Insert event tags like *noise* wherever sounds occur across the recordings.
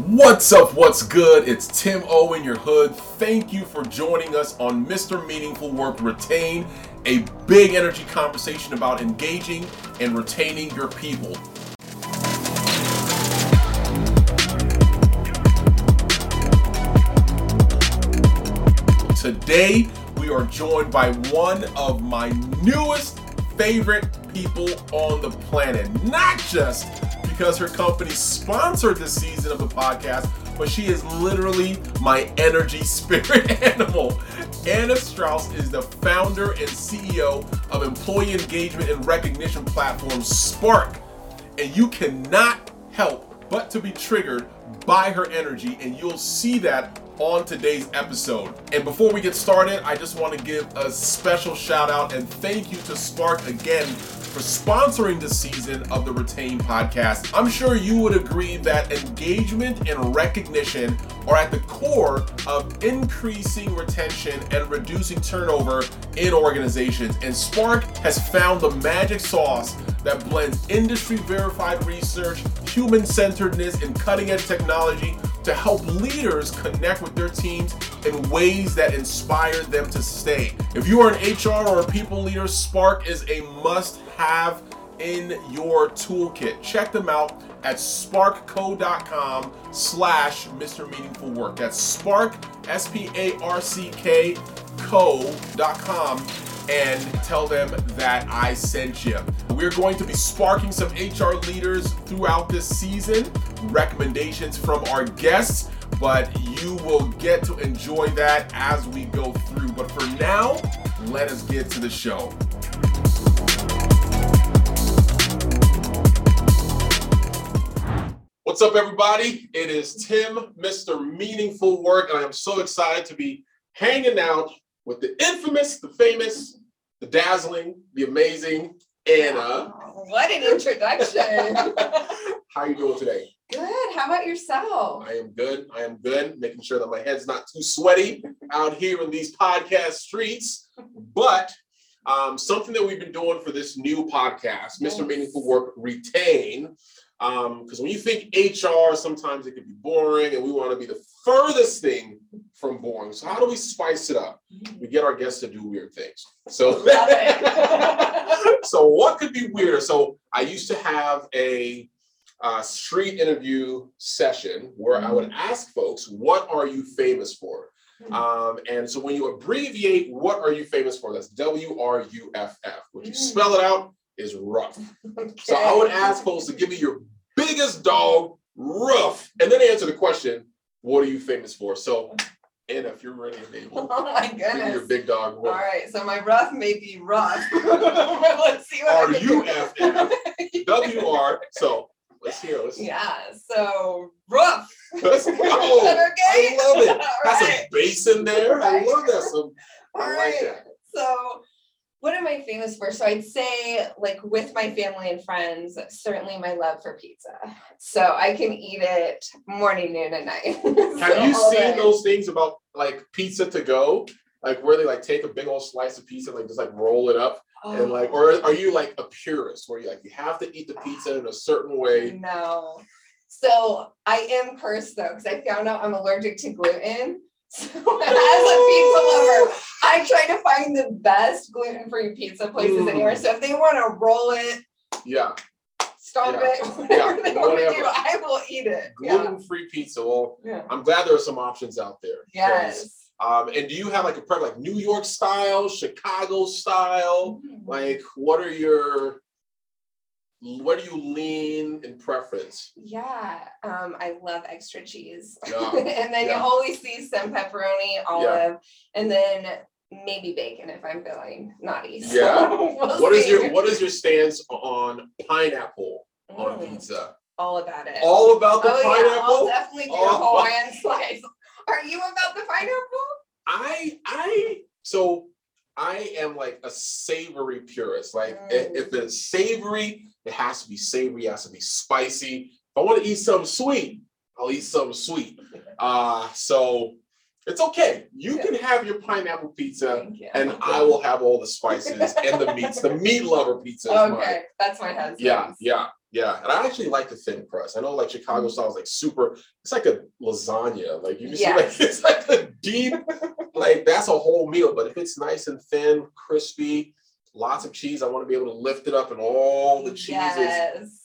What's up? What's good? It's Tim Owen, your hood. Thank you for joining us on Mr. Meaningful Work Retain, a big energy conversation about engaging and retaining your people. Today, we are joined by one of my newest favorite people on the planet. Not just because her company sponsored this season of the podcast, but she is literally my energy spirit *laughs* animal. Anna Strauss is the founder and CEO of employee engagement and recognition platform Sparck. And you cannot help but to be triggered by her energy, and you'll see that on today's episode. And before we get started, I just want to give a special shout out and thank you to Sparck again for sponsoring this season of the Retain podcast. I'm sure you would agree that engagement and recognition are at the core of increasing retention and reducing turnover in organizations. And Sparck has found the magic sauce that blends industry verified research, human centeredness, and cutting edge technology to help leaders connect with their teams in ways that inspire them to stay. If you are an HR or a people leader, Sparck is a must have in your toolkit. Check them out at sparckco.com slash Mr. Meaningful Work. That's Sparck, S-P-A-R-C-K co.com and tell them that I sent you. We're going to be sparking some HR leaders throughout this season, recommendations from our guests, but you will get to enjoy that as we go through. But for now, let us get to the show. What's up, everybody? It is Tim, Mr. Meaningful Work, and I am so excited to be hanging out with the infamous, the famous, the dazzling, the amazing Anna. What an introduction. *laughs* How are you doing today? Good. How about yourself? I am good. I am good. Making sure that my head's not too sweaty out here in these podcast streets. But um, something that we've been doing for this new podcast, Mr. Yes. Meaningful Work Retain, because when you think HR, sometimes it can be boring, and we want to be the furthest thing from boring. So how do we spice it up? We get our guests to do weird things. So, *laughs* *laughs* so what could be weirder? So I used to have a uh, street interview session where I would ask folks, "What are you famous for?" Um, and so when you abbreviate, "What are you famous for?" That's W R U F F. Would you Mm. spell it out, is rough. *laughs* So I would ask folks to give me your biggest dog, rough, and then answer the question, "What are you famous for?" So, and if you're ready and able, *laughs* Oh my give me your big dog, All rough. right, so my rough may be rough. *laughs* but let's see what I R can U do. F F W R. So let's hear. Let's, Yeah, so rough. let's go. Okay? I love it. That's right. some bass in there. I love that. Some. I All like right. that. So, what am I famous for? So, I'd say, like, with my family and friends, certainly my love for pizza. So, I can eat it morning, noon, and night. *laughs* Have So, you seen day. those things about like pizza to go? Like where they like take a big old slice of pizza, and like just like roll it up, and like, Oh, or are you like a purist where you like you have to eat the pizza in a certain *sighs* way? No. So, I am cursed though, because I found out I'm allergic to gluten. So, *laughs* as a pizza lover, I try to find the best gluten-free pizza places Mm. anywhere. So, if they want to roll it, Yeah, stomp Yeah. it, whatever they want to do. I will eat it. Yeah. gluten-free pizza. Well, Yeah. I'm glad there are some options out there. Yes. Um, and do you have like a prep like New York style, Chicago style? Mhm. Like, what are your, where do you lean in preference? Yeah, um, I love extra cheese. *laughs* Yeah, and then yeah. you always see some pepperoni, olive, and then maybe bacon if I'm feeling naughty. *laughs* So Yeah. we'll What is see. your what is your stance on pineapple on Mm, pizza? all about it. All about the oh yeah, I'll pineapple? definitely do a Oh. Hawaiian slice. Are you about the pineapple? I I so I am like a savory purist. Like if it's savory, it has to be savory, it has to be spicy. If I want to eat something sweet, I'll eat something sweet. *laughs* Uh so it's okay. You Yeah. can have your pineapple pizza you. and I will have all the spices and the meats. The meat lover pizza is mine. Okay, that's my husband. Yeah, yeah, Yeah, and I actually like the thin crust. I know like Chicago style is like super. It's like a lasagna. Like you can see, like Yes. *laughs* it's like a deep, like that's a whole meal. But if it's nice and thin, crispy, lots of cheese, I want to be able to lift it up and all the cheese is yes.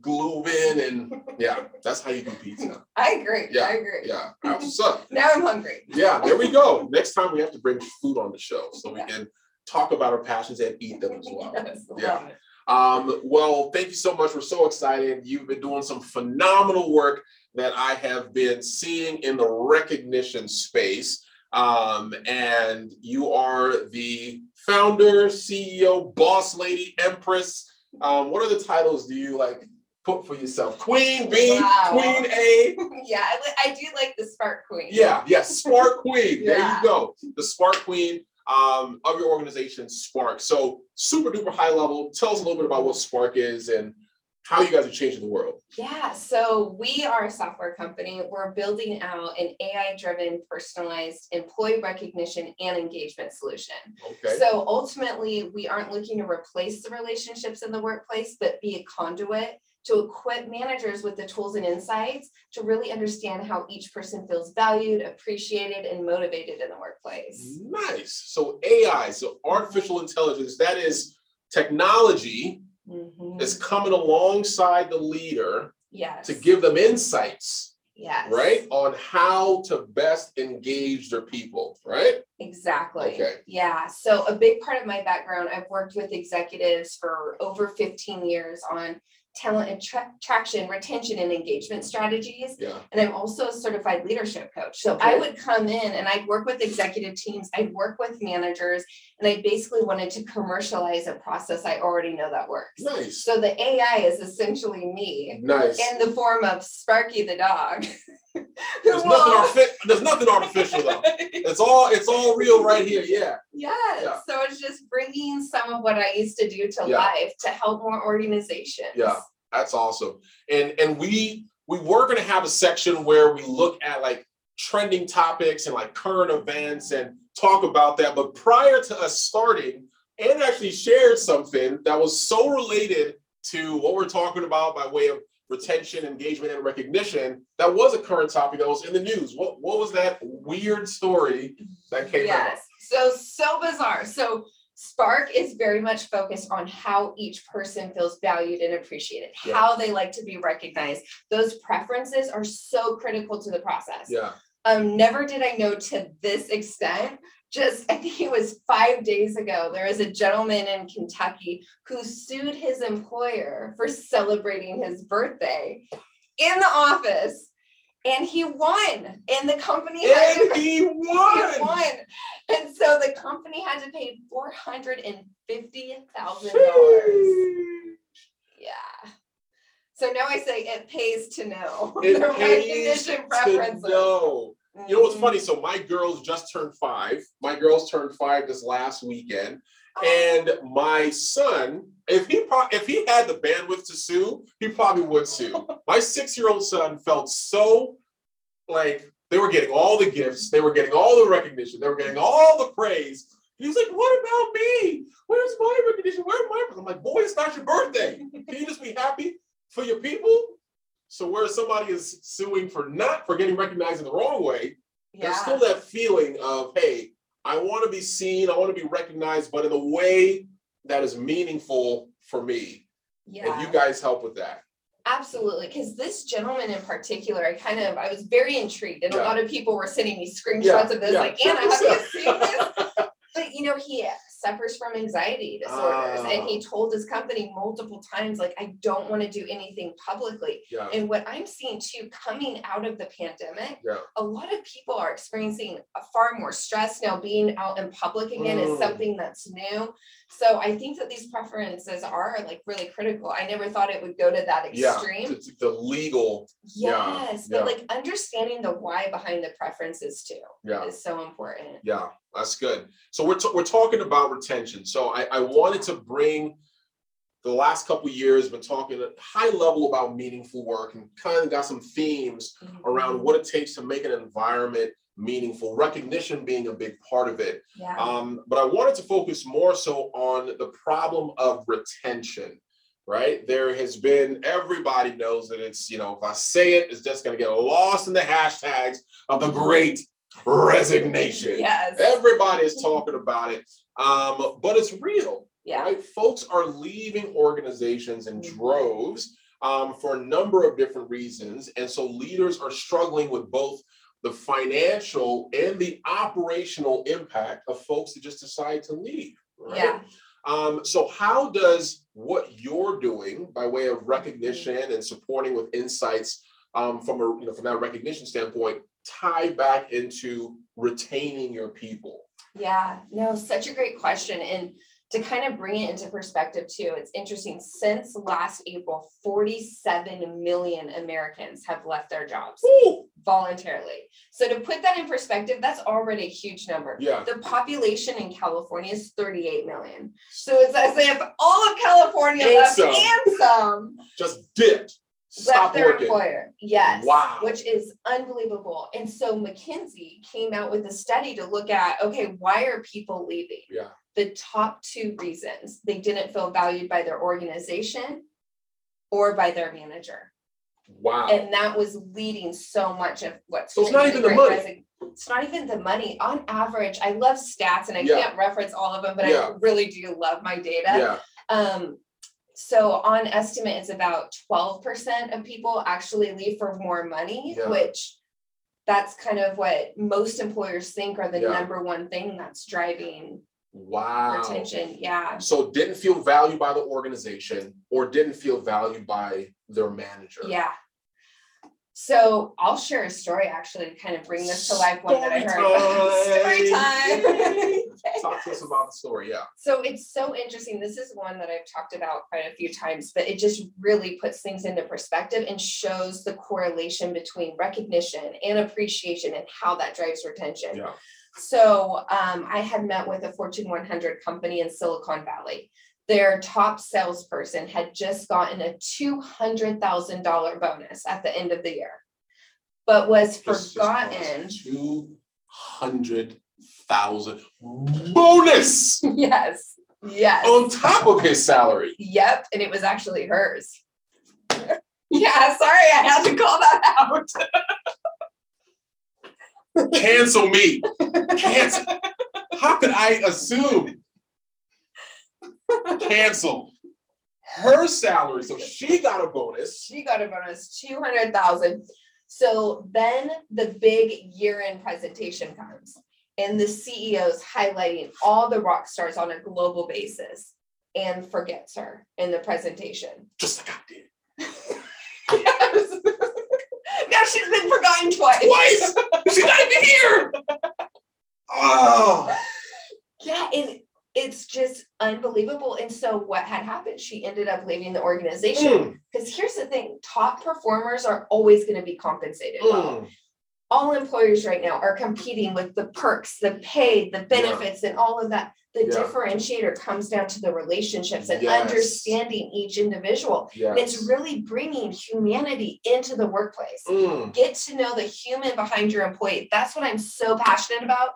glue in, and yeah, that's how you do pizza. I agree. Yeah, I agree. Yeah, up. Now I'm hungry. Yeah, there we go. Next time we have to bring food on the show so we can talk about our passions and eat them as well. Yes, Yeah. Um, well, thank you so much. We're so excited. You've been doing some phenomenal work that I have been seeing in the recognition space. Um, and you are the founder, CEO, boss lady, empress. Um, what are the titles do you like put for yourself? Queen B, Wow. Queen A. *laughs* yeah, I, I do like the spark queen. Yeah, yes, Spark Queen. There you go. The Spark Queen um, of your organization, Sparck. So super duper high level. Tell us a little bit about what Sparck is and how you guys are changing the world. Yeah, so we are a software company. We're building out an AI driven, personalized employee recognition and engagement solution. Okay. So ultimately, we aren't looking to replace the relationships in the workplace, but be a conduit to equip managers with the tools and insights to really understand how each person feels valued, appreciated, and motivated in the workplace. Nice. So AI, so artificial mm-hmm. intelligence, that is technology Mhm. is coming alongside the leader Yes. to give them insights, Yes. right? On how to best engage their people, right? Exactly. Okay. Yeah. So a big part of my background, I've worked with executives for over 15 years on talent attra- attraction, retention, and engagement strategies. Yeah. And I'm also a certified leadership coach. So I would come in and I'd work with executive teams, I'd work with managers, and I basically wanted to commercialize a process I already know that works. Nice. So the AI is essentially me Nice. in the form of Sparky the dog. *laughs* There's nothing, will- artifi- there's nothing artificial though. *laughs* It's all it's all real right here. Yeah. Yes. Yeah. So it's just bringing some of what I used to do to Yeah. life to help more organizations. Yeah. That's awesome. And and we we were gonna have a section where we look at like trending topics and like current events and talk about that. But prior to us starting, Ann actually shared something that was so related to what we're talking about by way of retention, engagement, and recognition. That was a current topic that was in the news. What what was that weird story that came out? Yes. So so bizarre. So Sparck is very much focused on how each person feels valued and appreciated, Yeah. how they like to be recognized. Those preferences are so critical to the process. Yeah. Um, never did I know to this extent. Just I think it was five days ago, there was a gentleman in Kentucky who sued his employer for celebrating his birthday in the office. And he won. And the company had to And he *laughs* he won. won. And so the company had to pay four hundred and fifty thousand dollars. Yeah. So now I say it pays to know It *laughs* the pays to know. You know what's funny? So my girls just turned five. My girls turned five this last weekend, and my son, if he pro- if he had the bandwidth to sue, he probably would sue. My six year old son felt so like they were getting all the gifts, they were getting all the recognition, they were getting all the praise. He was like, "What about me? Where's my recognition? Where's my?" I'm like, "Boy, it's not your birthday. Can you just be happy for your people?" So where somebody is suing for not for getting recognized in the wrong way, there's still that feeling of, hey, I want to be seen, I want to be recognized, but in a way that is meaningful for me. Yeah. And you guys help with that. Absolutely, because this gentleman in particular, I kind of, I was very intrigued, and a lot of people were sending me screenshots Yeah, of this, yeah, like, check I have out." *laughs* seen this? But you know, he suffers from anxiety disorders, and Ah. he told his company multiple times, like, I don't want to do anything publicly. yeah. And what I'm seeing too, coming out of the pandemic, Yeah. a lot of people are experiencing a far more stress now. Being out in public again Mm. is something that's new. So I think that these preferences are like really critical. I never thought it would go to that extreme. It's the legal. yeah, Yes, but yeah. like understanding the why behind the preferences too Yeah. is so important. Yeah, that's good. So we're, t- we're talking about retention. So I, I wanted to bring the last couple of years, been talking at high level about meaningful work and kind of got some themes around what it takes to make an environment meaningful, recognition being a big part of it. Yeah. Um, but I wanted to focus more so on the problem of retention. right? There has been, everybody knows that it's, you know, if I say it, it's just going to get lost in the hashtags of the great resignation. Yes. Everybody is talking about it, um, but it's real, Yeah. right? Folks are leaving organizations in Mhm. droves um, for a number of different reasons. And so leaders are struggling with both the financial and the operational impact of folks that just decide to leave, right? Yeah. Um, so how does what you're doing by way of recognition and supporting with insights um, from a you know from that recognition standpoint tie back into retaining your people? Yeah, no, such a great question. And to kind of bring it into perspective too, it's interesting. Since last April, 47 million Americans have left their jobs Woo! voluntarily. So to put that in perspective, that's already a huge number. Yeah, The population in California is 38 million. So it's as if all of California And left some. and some just dipped. Left their working. employer. Yes. Wow. Which is unbelievable. And so McKinsey came out with a study to look at okay, why are people leaving? Yeah. The top two reasons they didn't feel valued by their organization or by their manager. Wow. And that was leading so much of what's So it's not even the money. It's not even the money. On average, I love stats and I Yeah. can't reference all of them, but Yeah. I really do love my data. yeah. Um, so on estimate, it's about twelve percent of people actually leave for more money, Yeah. which that's kind of what most employers think are the Yeah. number one thing that's driving Wow. retention. Yeah. So didn't feel valued by the organization or didn't feel valued by their manager. Yeah. So I'll share a story actually to kind of bring this to life. One that I heard. Story time. *laughs* Talk to us about the story. Yeah. So it's so interesting. This is one that I've talked about quite a few times, but it just really puts things into perspective and shows the correlation between recognition and appreciation and how that drives retention. Yeah. So um, I had met with a Fortune 100 company in Silicon Valley. Their top salesperson had just gotten a $200,000 bonus at the end of the year, but was forgotten. Two hundred thousand bonus *laughs* yes. Yes. on top of his salary. Yep, and it was actually hers. *laughs* yeah, sorry, I had to call that out. *laughs* Cancel me. Cancel. How could I assume? Cancel. Her salary, so she got a bonus. She got a bonus, two hundred thousand. So then the big year-end presentation comes, and the CEO's highlighting all the rock stars on a global basis, and forgets her in the presentation. Just like I did. Yes. *laughs* now she's been forgotten twice. Twice. She's not even here. Oh. Yeah, and it's just unbelievable. And so what had happened? She ended up leaving the organization. Mm, Because here's the thing: top performers are always going to be compensated well. All employers right now are competing with the perks, the pay, the benefits, and all of that. The Yeah. differentiator comes down to the relationships and Yes. understanding each individual. And it's really bringing humanity into the workplace. Mm, Get to know the human behind your employee. That's what I'm so passionate about.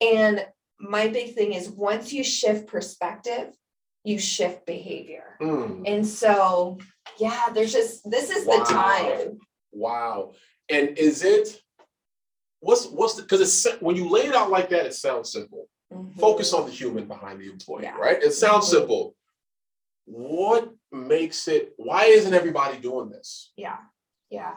And my big thing is once you shift perspective, you shift behavior. mm. And so, yeah, there's just this is Wow. the time. Wow. And is it what's what's the because it's when you lay it out like that, it sounds simple. Focus on the human behind the employee, Yeah. right? It sounds Mhm. simple. What makes it why isn't everybody doing this? Yeah, yeah.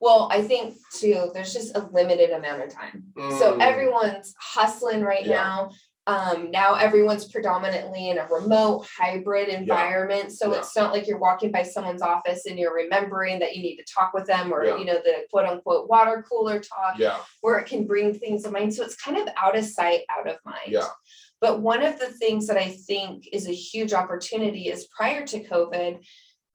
Well, I think too, there's just a limited amount of time. So Mm, everyone's hustling right Yeah. now. Um, now everyone's predominantly in a remote hybrid environment. So Yeah. it's not like you're walking by someone's office and you're remembering that you need to talk with them or, Yeah. you know, the quote unquote water cooler talk Yeah, where it can bring things to mind. So it's kind of out of sight, out of mind. yeah. But one of the things that I think is a huge opportunity is prior to COVID,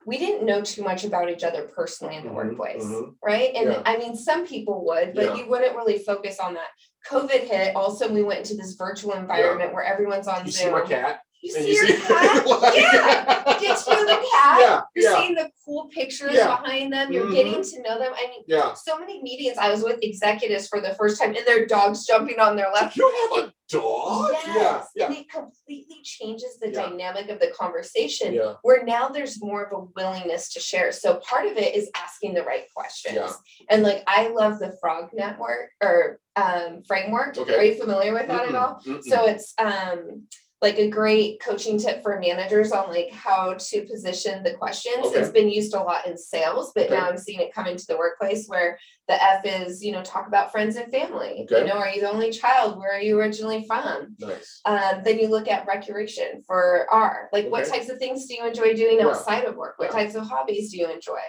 we didn't know too much about each other personally in the Mhm, workplace, mhm. right? And Yeah. I mean, some people would, but Yeah. you wouldn't really focus on that. COVID hit. Also, we went into this virtual environment where everyone's on You see my Zoom. cat? You And see you your *laughs* cat? like- yeah. Get to know the *laughs* cat. Yeah, You're yeah. seeing the cool pictures Yeah. behind them. You're Mhm. getting to know them. I mean, Yeah. so many meetings. I was with executives for the first time, and their dogs jumping on their lap. You have a dog? Yes, Yeah, and it completely changes the Yeah. dynamic of the conversation. yeah, Where now there's more of a willingness to share. So part of it is asking the right questions. Yeah. And like I love the Frog Network or um, framework. Okay. Are you familiar with that at all? Mm-mm, mm-mm. So it's um like a great coaching tip for managers on like how to position the questions. Okay. It's been used a lot in sales, but Okay. now I'm seeing it come into the workplace where the F is, you know, talk about friends and family. Okay. You know, are you the only child? Where are you originally from? nice. Um, then you look at recreation for R. Like what types of things do you enjoy doing Yeah. outside of work? What Yeah. types of hobbies do you enjoy?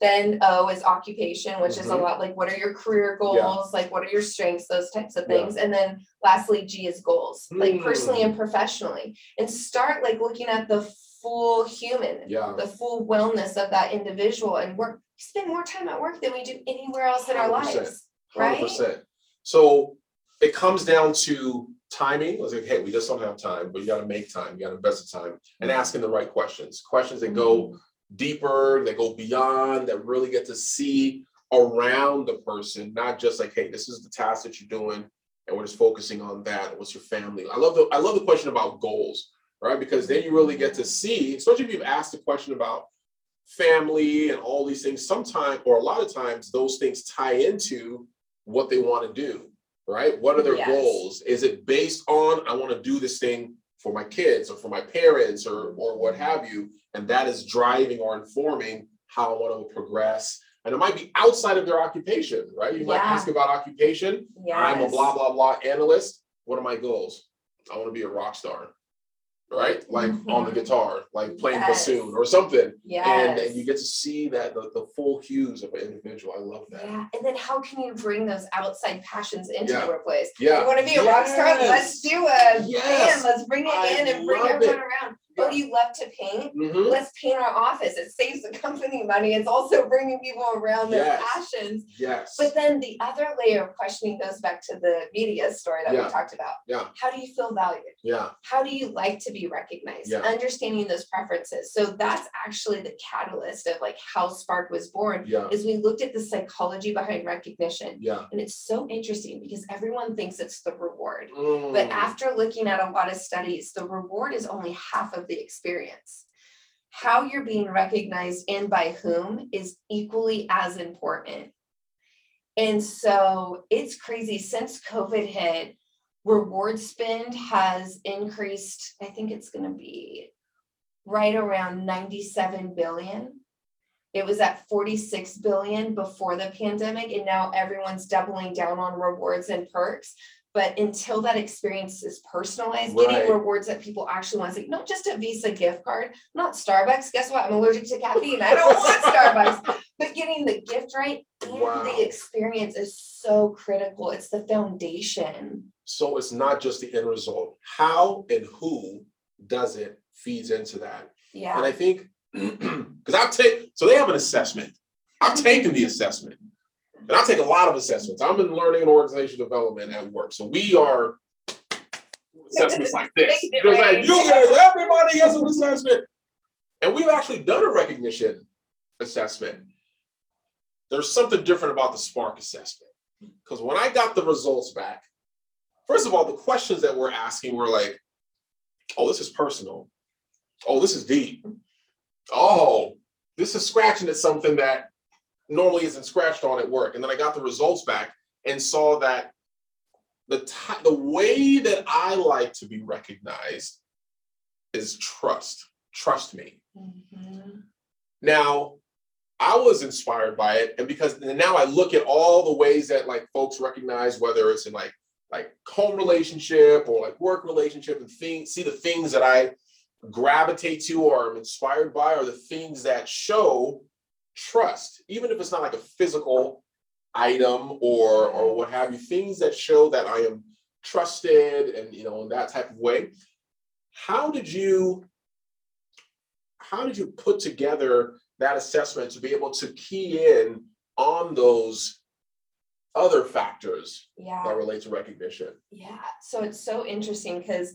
Then O is occupation, which is a Mhm. lot like what are your career goals? Like what are your strengths? Those types of Yeah. things. And then lastly, G is goals, like personally Hmm. and professionally. And start like looking at the full human, Yeah. the full wellness of that individual and work. Spend more time at work than we do anywhere else in our 100%. lives. Hundred right? percent. So it comes down to timing. It's like, hey, we just don't have time, but you gotta make time, you gotta invest the time and asking the right questions. Questions that go deeper, that go beyond, that really get to see around the person, not just like, hey, this is the task that you're doing. And we're just focusing on that. What's your family? I love the I love the question about goals, right? Because then you really get to see, especially if you've asked a question about family and all these things, sometimes or a lot of times those things tie into what they want to do, right? What are their Yes. goals? Is it based on I want to do this thing for my kids or for my parents or or what have you, and that is driving or informing how I want to progress. And it might be outside of their occupation, right? You might Yeah. ask about occupation. I'm a blah blah blah analyst. What are my goals? I want to be a rock star, right? Like on the Mhm. guitar, like playing Yes. bassoon or something and, Yes. and you get to see that the, the full hues of an individual. I love that. Yeah, and then how can you bring those outside passions into Yeah. the workplace? Yeah. You want to be a rock star? Let's do it. Yes. Let's bring it I in and bring everyone it. around. Yeah. Oh, you love to paint? Mhm. Let's paint our office. It saves the company money. It's also bringing people around their Yes. passions. Yes. But then the other layer of questioning goes back to the media story that we talked about. Yeah. How do you feel valued? Yeah. How do you like to be recognized? Yeah. Understanding those preferences. So that's actually the catalyst of like how Sparck was born. Yeah. Is we looked at the psychology behind recognition. Yeah. And it's so interesting because everyone thinks it's the reward. But Mm. after looking at a lot of studies, the reward is only half of the experience. How you're being recognized and by whom is equally as important. And so it's crazy since COVID hit, reward spend has increased. I think it's going to be right around 97 billion. It was at 46 billion before the pandemic, and now everyone's doubling down on rewards and perks. But until that experience is personalized, Right. getting rewards that people actually want to see, not just a Visa gift card, not Starbucks. Guess what? I'm allergic to caffeine. I don't want *laughs* Starbucks. But getting the gift right and Wow. the experience is so critical. It's the foundation. So it's not just the end result. How and who does it feeds into that. Yeah. And Yeah. I think *clears throat* because I've taken so they have an assessment. I've taken the assessment. And I take a lot of assessments. I'm in learning and organization development at work. So we are assessments like *laughs* this. There's like, you guys, everybody has an assessment. And we've actually done a recognition assessment. There's something different about the Sparck assessment. Because when I got the results back, first of all, the questions that we're asking were like, oh, this is personal. Oh, this is deep. Oh, this is scratching at something that normally isn't scratched on at work. And then I got the results back and saw that the ti- the way that I like to be recognized is trust. Trust me. Mhm. Now, I was inspired by it, and because now I look at all the ways that like folks recognize whether it's in like like home relationship or like work relationship and things, see the things that I gravitate to or am inspired by are the things that show trust, even if it's not like a physical item or or what have you, things that show that I am trusted and you know in that type of way. How did you how did you put together that assessment to be able to key in on those other factors Yeah. that relate to recognition? Yeah, so it's so interesting because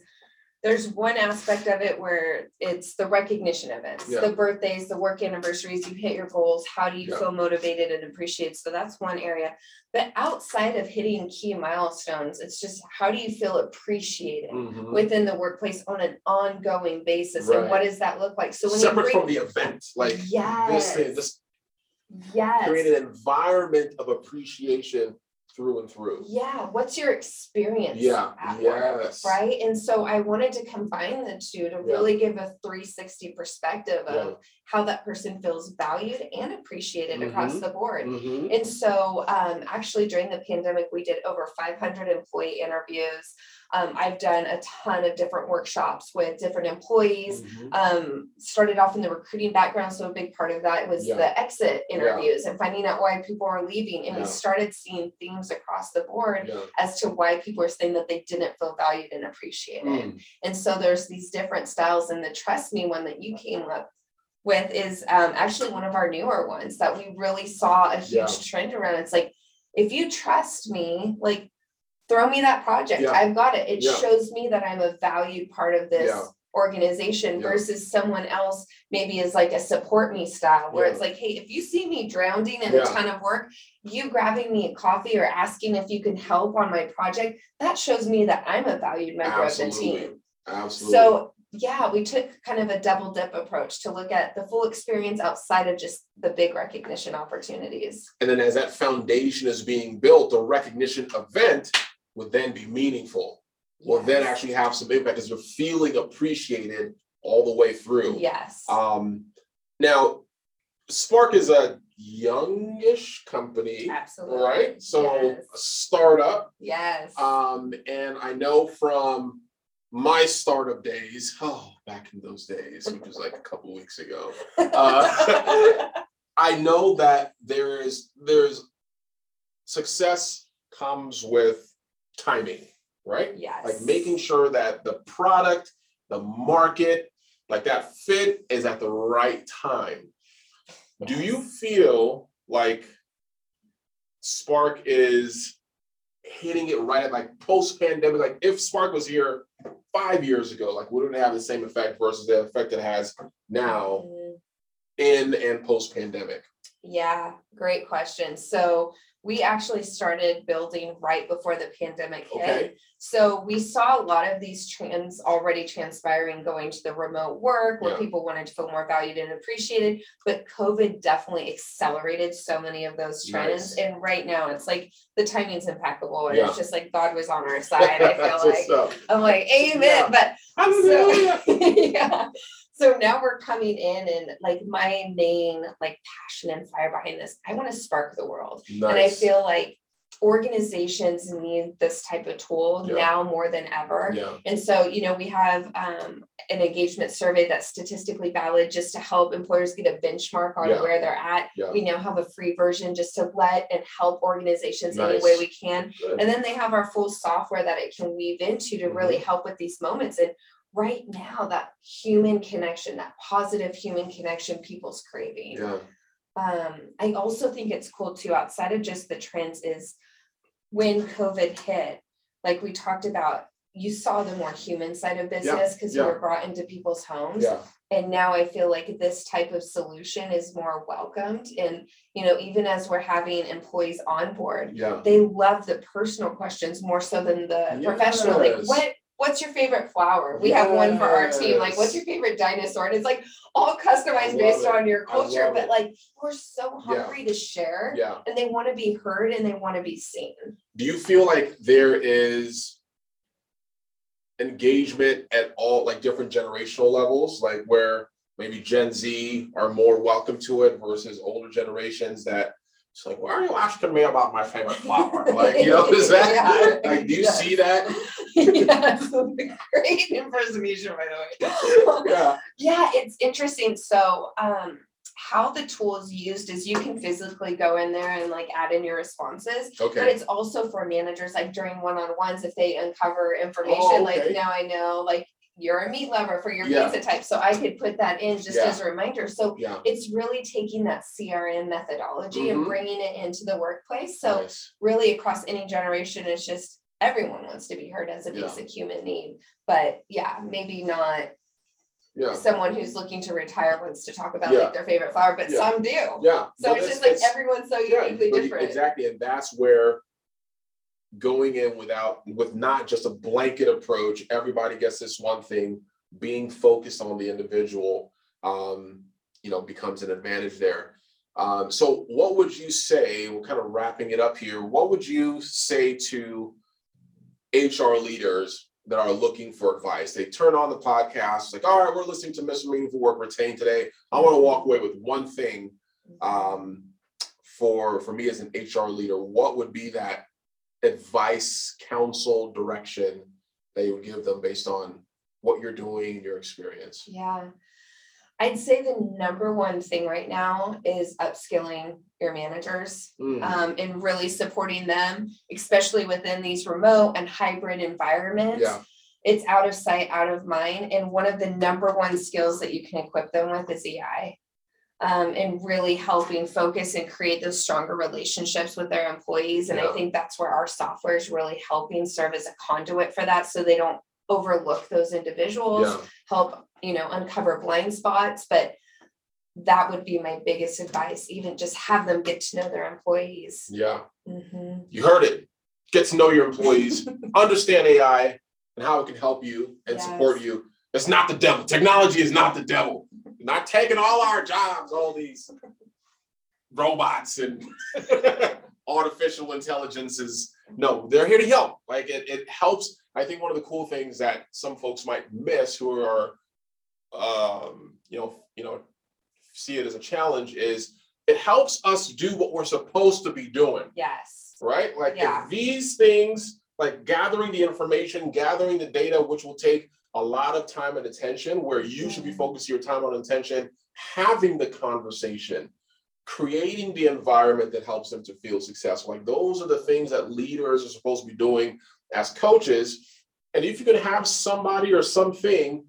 there's one aspect of it where it's the recognition events, Yeah. the birthdays, the work anniversaries, you hit your goals, how do you Yeah. feel motivated and appreciated? So that's one area. But outside of hitting key milestones, it's just how do you feel appreciated Mhm. within the workplace on an ongoing basis? And what Right. does that look like? So when you Separate from bring, the event, like this yes, thing, just yes. create an environment of appreciation through and through. Yeah, what's your experience? Yeah, at work. Right, and so I wanted to combine the two to Yeah. really give a three sixty perspective Yeah. of how that person feels valued and appreciated across Mhm. the board. Mhm. And so, um, actually during the pandemic, we did over five hundred employee interviews. Um, I've done a ton of different workshops with different employees. Mhm. Um, started off in the recruiting background, so a big part of that was Yeah. the exit Yeah. interviews and finding out why people are leaving. And Yeah. we started seeing themes across the board Yeah. as to why people are saying that they didn't feel valued and appreciated. Mm. And so there's these different styles, and the trust me one that you came up with is um, actually one of our newer ones that we really saw a huge Yeah. trend around. It's like, if you trust me, like throw me that project. Yeah. I've got it. It Yeah. shows me that I'm a valued part of this Yeah. organization versus someone else maybe is like a support me style where it's like, hey, if you see me drowning in a ton of work, you grabbing me a coffee or asking if you can help on my project, that shows me that I'm a valued member of the Absolutely. team. Absolutely. So yeah, we took kind of a double dip approach to look at the full experience outside of just the big recognition opportunities. And then as that foundation is being built, the recognition event would then be meaningful. Will then actually have some impact because you're feeling appreciated all the way through. Yes. Um, now, Sparck is a youngish company, Absolutely. right? So Yes. a startup. Yes. Um, and I know from my startup days, *laughs* oh, back in those days, which was like a couple weeks ago. uh, *laughs* I know that there is there's success comes with timing, right? yes. Like making sure that the product, the market, like that fit is at the right time. Do you feel like Sparck is hitting it right at like post pandemic? Like if Sparck was here five years ago, like would it have the same effect versus the effect it has now Mm, in and post pandemic? Yeah, great question. So we actually started building right before the pandemic hit. Okay. So we saw a lot of these trends already transpiring going to the remote work where Yeah. people wanted to feel more valued and appreciated. But COVID definitely accelerated so many of those trends. Nice. And right now it's like the timing's impeccable and Yeah. it's just like God was on our *laughs* side. I feel like. I'm like, amen. Yeah. But so, *laughs* yeah. So now we're coming in and like my main like passion and fire behind this, I want to spark the world. And I feel like organizations need this type of tool Yeah. now more than ever. Yeah. And so, you know, we have um, an engagement survey that's statistically valid just to help employers get a benchmark on Yeah. where they're at. We now have a free version just to let and help organizations any way we can. Good. And then they have our full software that it can weave into to really Mm-hmm. help with these moments. And right now, that human connection, that positive human connection, people's craving. Yeah. Um, I also think it's cool too, outside of just the trends, is when COVID hit, like we talked about, you saw the more human side of business because you yeah. were brought into people's homes. Yeah. And now I feel like this type of solution is more welcomed. And, you know, even as we're having employees on board, Yeah. they love the personal questions more so than the professional. Like, what what's your favorite flower? We have one for our team. Like, what's your favorite dinosaur? And it's like all customized based it. on your culture, but it. like we're so Yeah. hungry to share Yeah. and they want to be heard and they want to be seen. Do you feel like there is engagement at all, like different generational levels, like where maybe Gen Z are more welcome to it versus older generations that it's like, why are you asking me about my favorite flower? *laughs* Like, you know, is that Yeah. like do you see that? yes, *laughs* great impersonation, by the way. Yeah. Yeah, it's interesting. So, um, how the tool is used is you can physically go in there and like add in your responses. But Okay. it's also for managers, like during one-on-ones, if they uncover information, Oh, like okay. now I know, like you're a meat lover for your Yeah. pizza type, so I could put that in just Yeah. as a reminder. So Yeah. it's really taking that CRM methodology and Mhm. bringing it into the workplace. So Nice. really across any generation, it's just everyone wants to be heard as a basic human need. But yeah, maybe not Yeah. someone who's looking to retire wants to talk about Yeah. like their favorite flower, but Yeah. some do. Yeah. So it's just like everyone's so uniquely different. Exactly, and that's where going in without with not just a blanket approach, everybody gets this one thing, being focused on the individual, um, you know, becomes an advantage there. Um, so what would you say, we're kind of wrapping it up here, what would you say to HR leaders that are looking for advice? They turn on the podcast, like, all right, we're listening to Mr. Meaningful Work Retain today. I want to walk away with one thing um, for for me as an HR leader, what would be that advice, counsel, direction that you would give them based on what you're doing, your experience? Yeah. I'd say the number one thing right now is upskilling your managers Mm, um, and really supporting them, especially within these remote and hybrid environments. yeah, It's out of sight, out of mind. And one of the number one skills that you can equip them with is AI. Um, and really helping focus and create those stronger relationships with their employees. And Yeah. I think that's where our software is really helping serve as a conduit for that so they don't overlook those individuals yeah, help you know uncover blind spots but that would be my biggest advice even just have them get to know their employees yeah. Mhm. You heard it. Get to know your employees, *laughs* understand AI and how it can help you and support you. It's not the devil. Technology is not the devil. Not taking all our jobs, all these robots and *laughs* artificial intelligences. No, they're here to help. Like it, it helps. I think one of the cool things that some folks might miss who are um, you know, you know, see it as a challenge is it helps us do what we're supposed to be doing yes right? Like Yeah. if these things, like gathering the information, gathering the data, which will take a lot of time and attention, where you should be focusing your time on attention, having the conversation, creating the environment that helps them to feel successful. Like those are the things that leaders are supposed to be doing as coaches. And if you can have somebody or something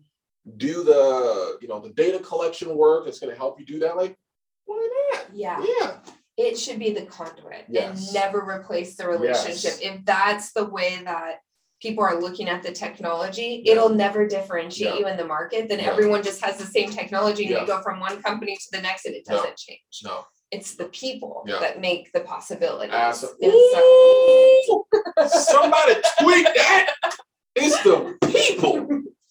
do the, you know, the data collection work that's going to help you do that, like, why not? yeah Yeah. it should be the conduit Yes. and never replace the relationship if that's the way that people are looking at the technology it'll never differentiate Yeah. you in the market then Yeah. everyone just has the same technology and Yeah. you go from one company to the next and it doesn't change No. it's the people that make the possibilities so- somebody tweet that. It's the people.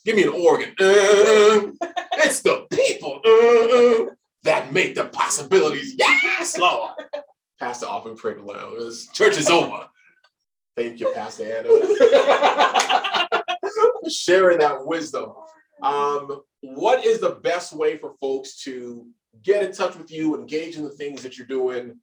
Give me an organ. Uh, it's the people uh, that make the possibilities. Yes, Lord. Pastor Alvin Pringle. This church is over. Thank you, Pastor Anna. Sharing that wisdom. Um, what is the best way for folks to get in touch with you, engage in the things that you're doing?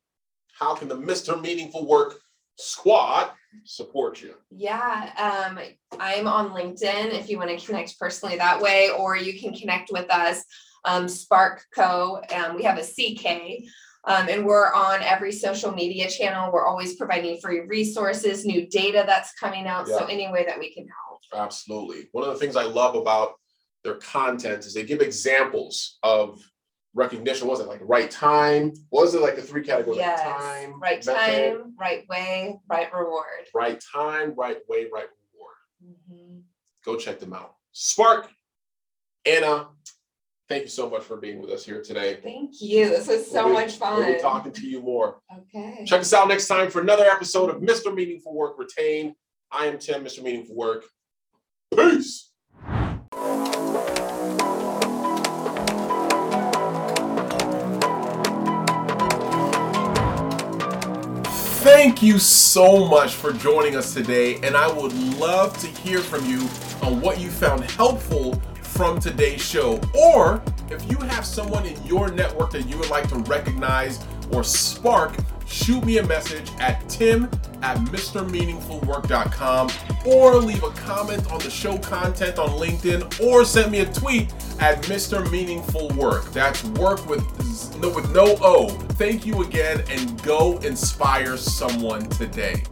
How can the Mr. Meaningful Work squad support you? Yeah, um, I'm on LinkedIn if you want to connect personally that way, or you can connect with us. Um, Sparck Co. Um, we have a CK, um, and we're on every social media channel. We're always providing free resources, new data that's coming out. So Yeah. any way that we can help. Absolutely. One of the things I love about their content is they give examples of recognition. Was it like right time? Was it like the three categories? Yes, Time, right method, time, right way, right reward. right time, right way, right reward. Mhm. Go check them out. Sparck, Anna, thank you so much for being with us here today. Thank you. This was so We'll be- much fun. We'll be talking to you more. Okay. Check us out next time for another episode of Mr. Meaningful Work Retain. I am Tim, Mr. Meaningful Work. Peace. Thank you so much for joining us today, and I would love to hear from you on what you found helpful from today's show. Or if you have someone in your network that you would like to recognize or spark, shoot me a message at tim at mrmeaningfulwork.com or leave a comment on the show content on LinkedIn or send me a tweet at Mr. Meaningful Work. That's work with no, with no O. Thank you again and go inspire someone today.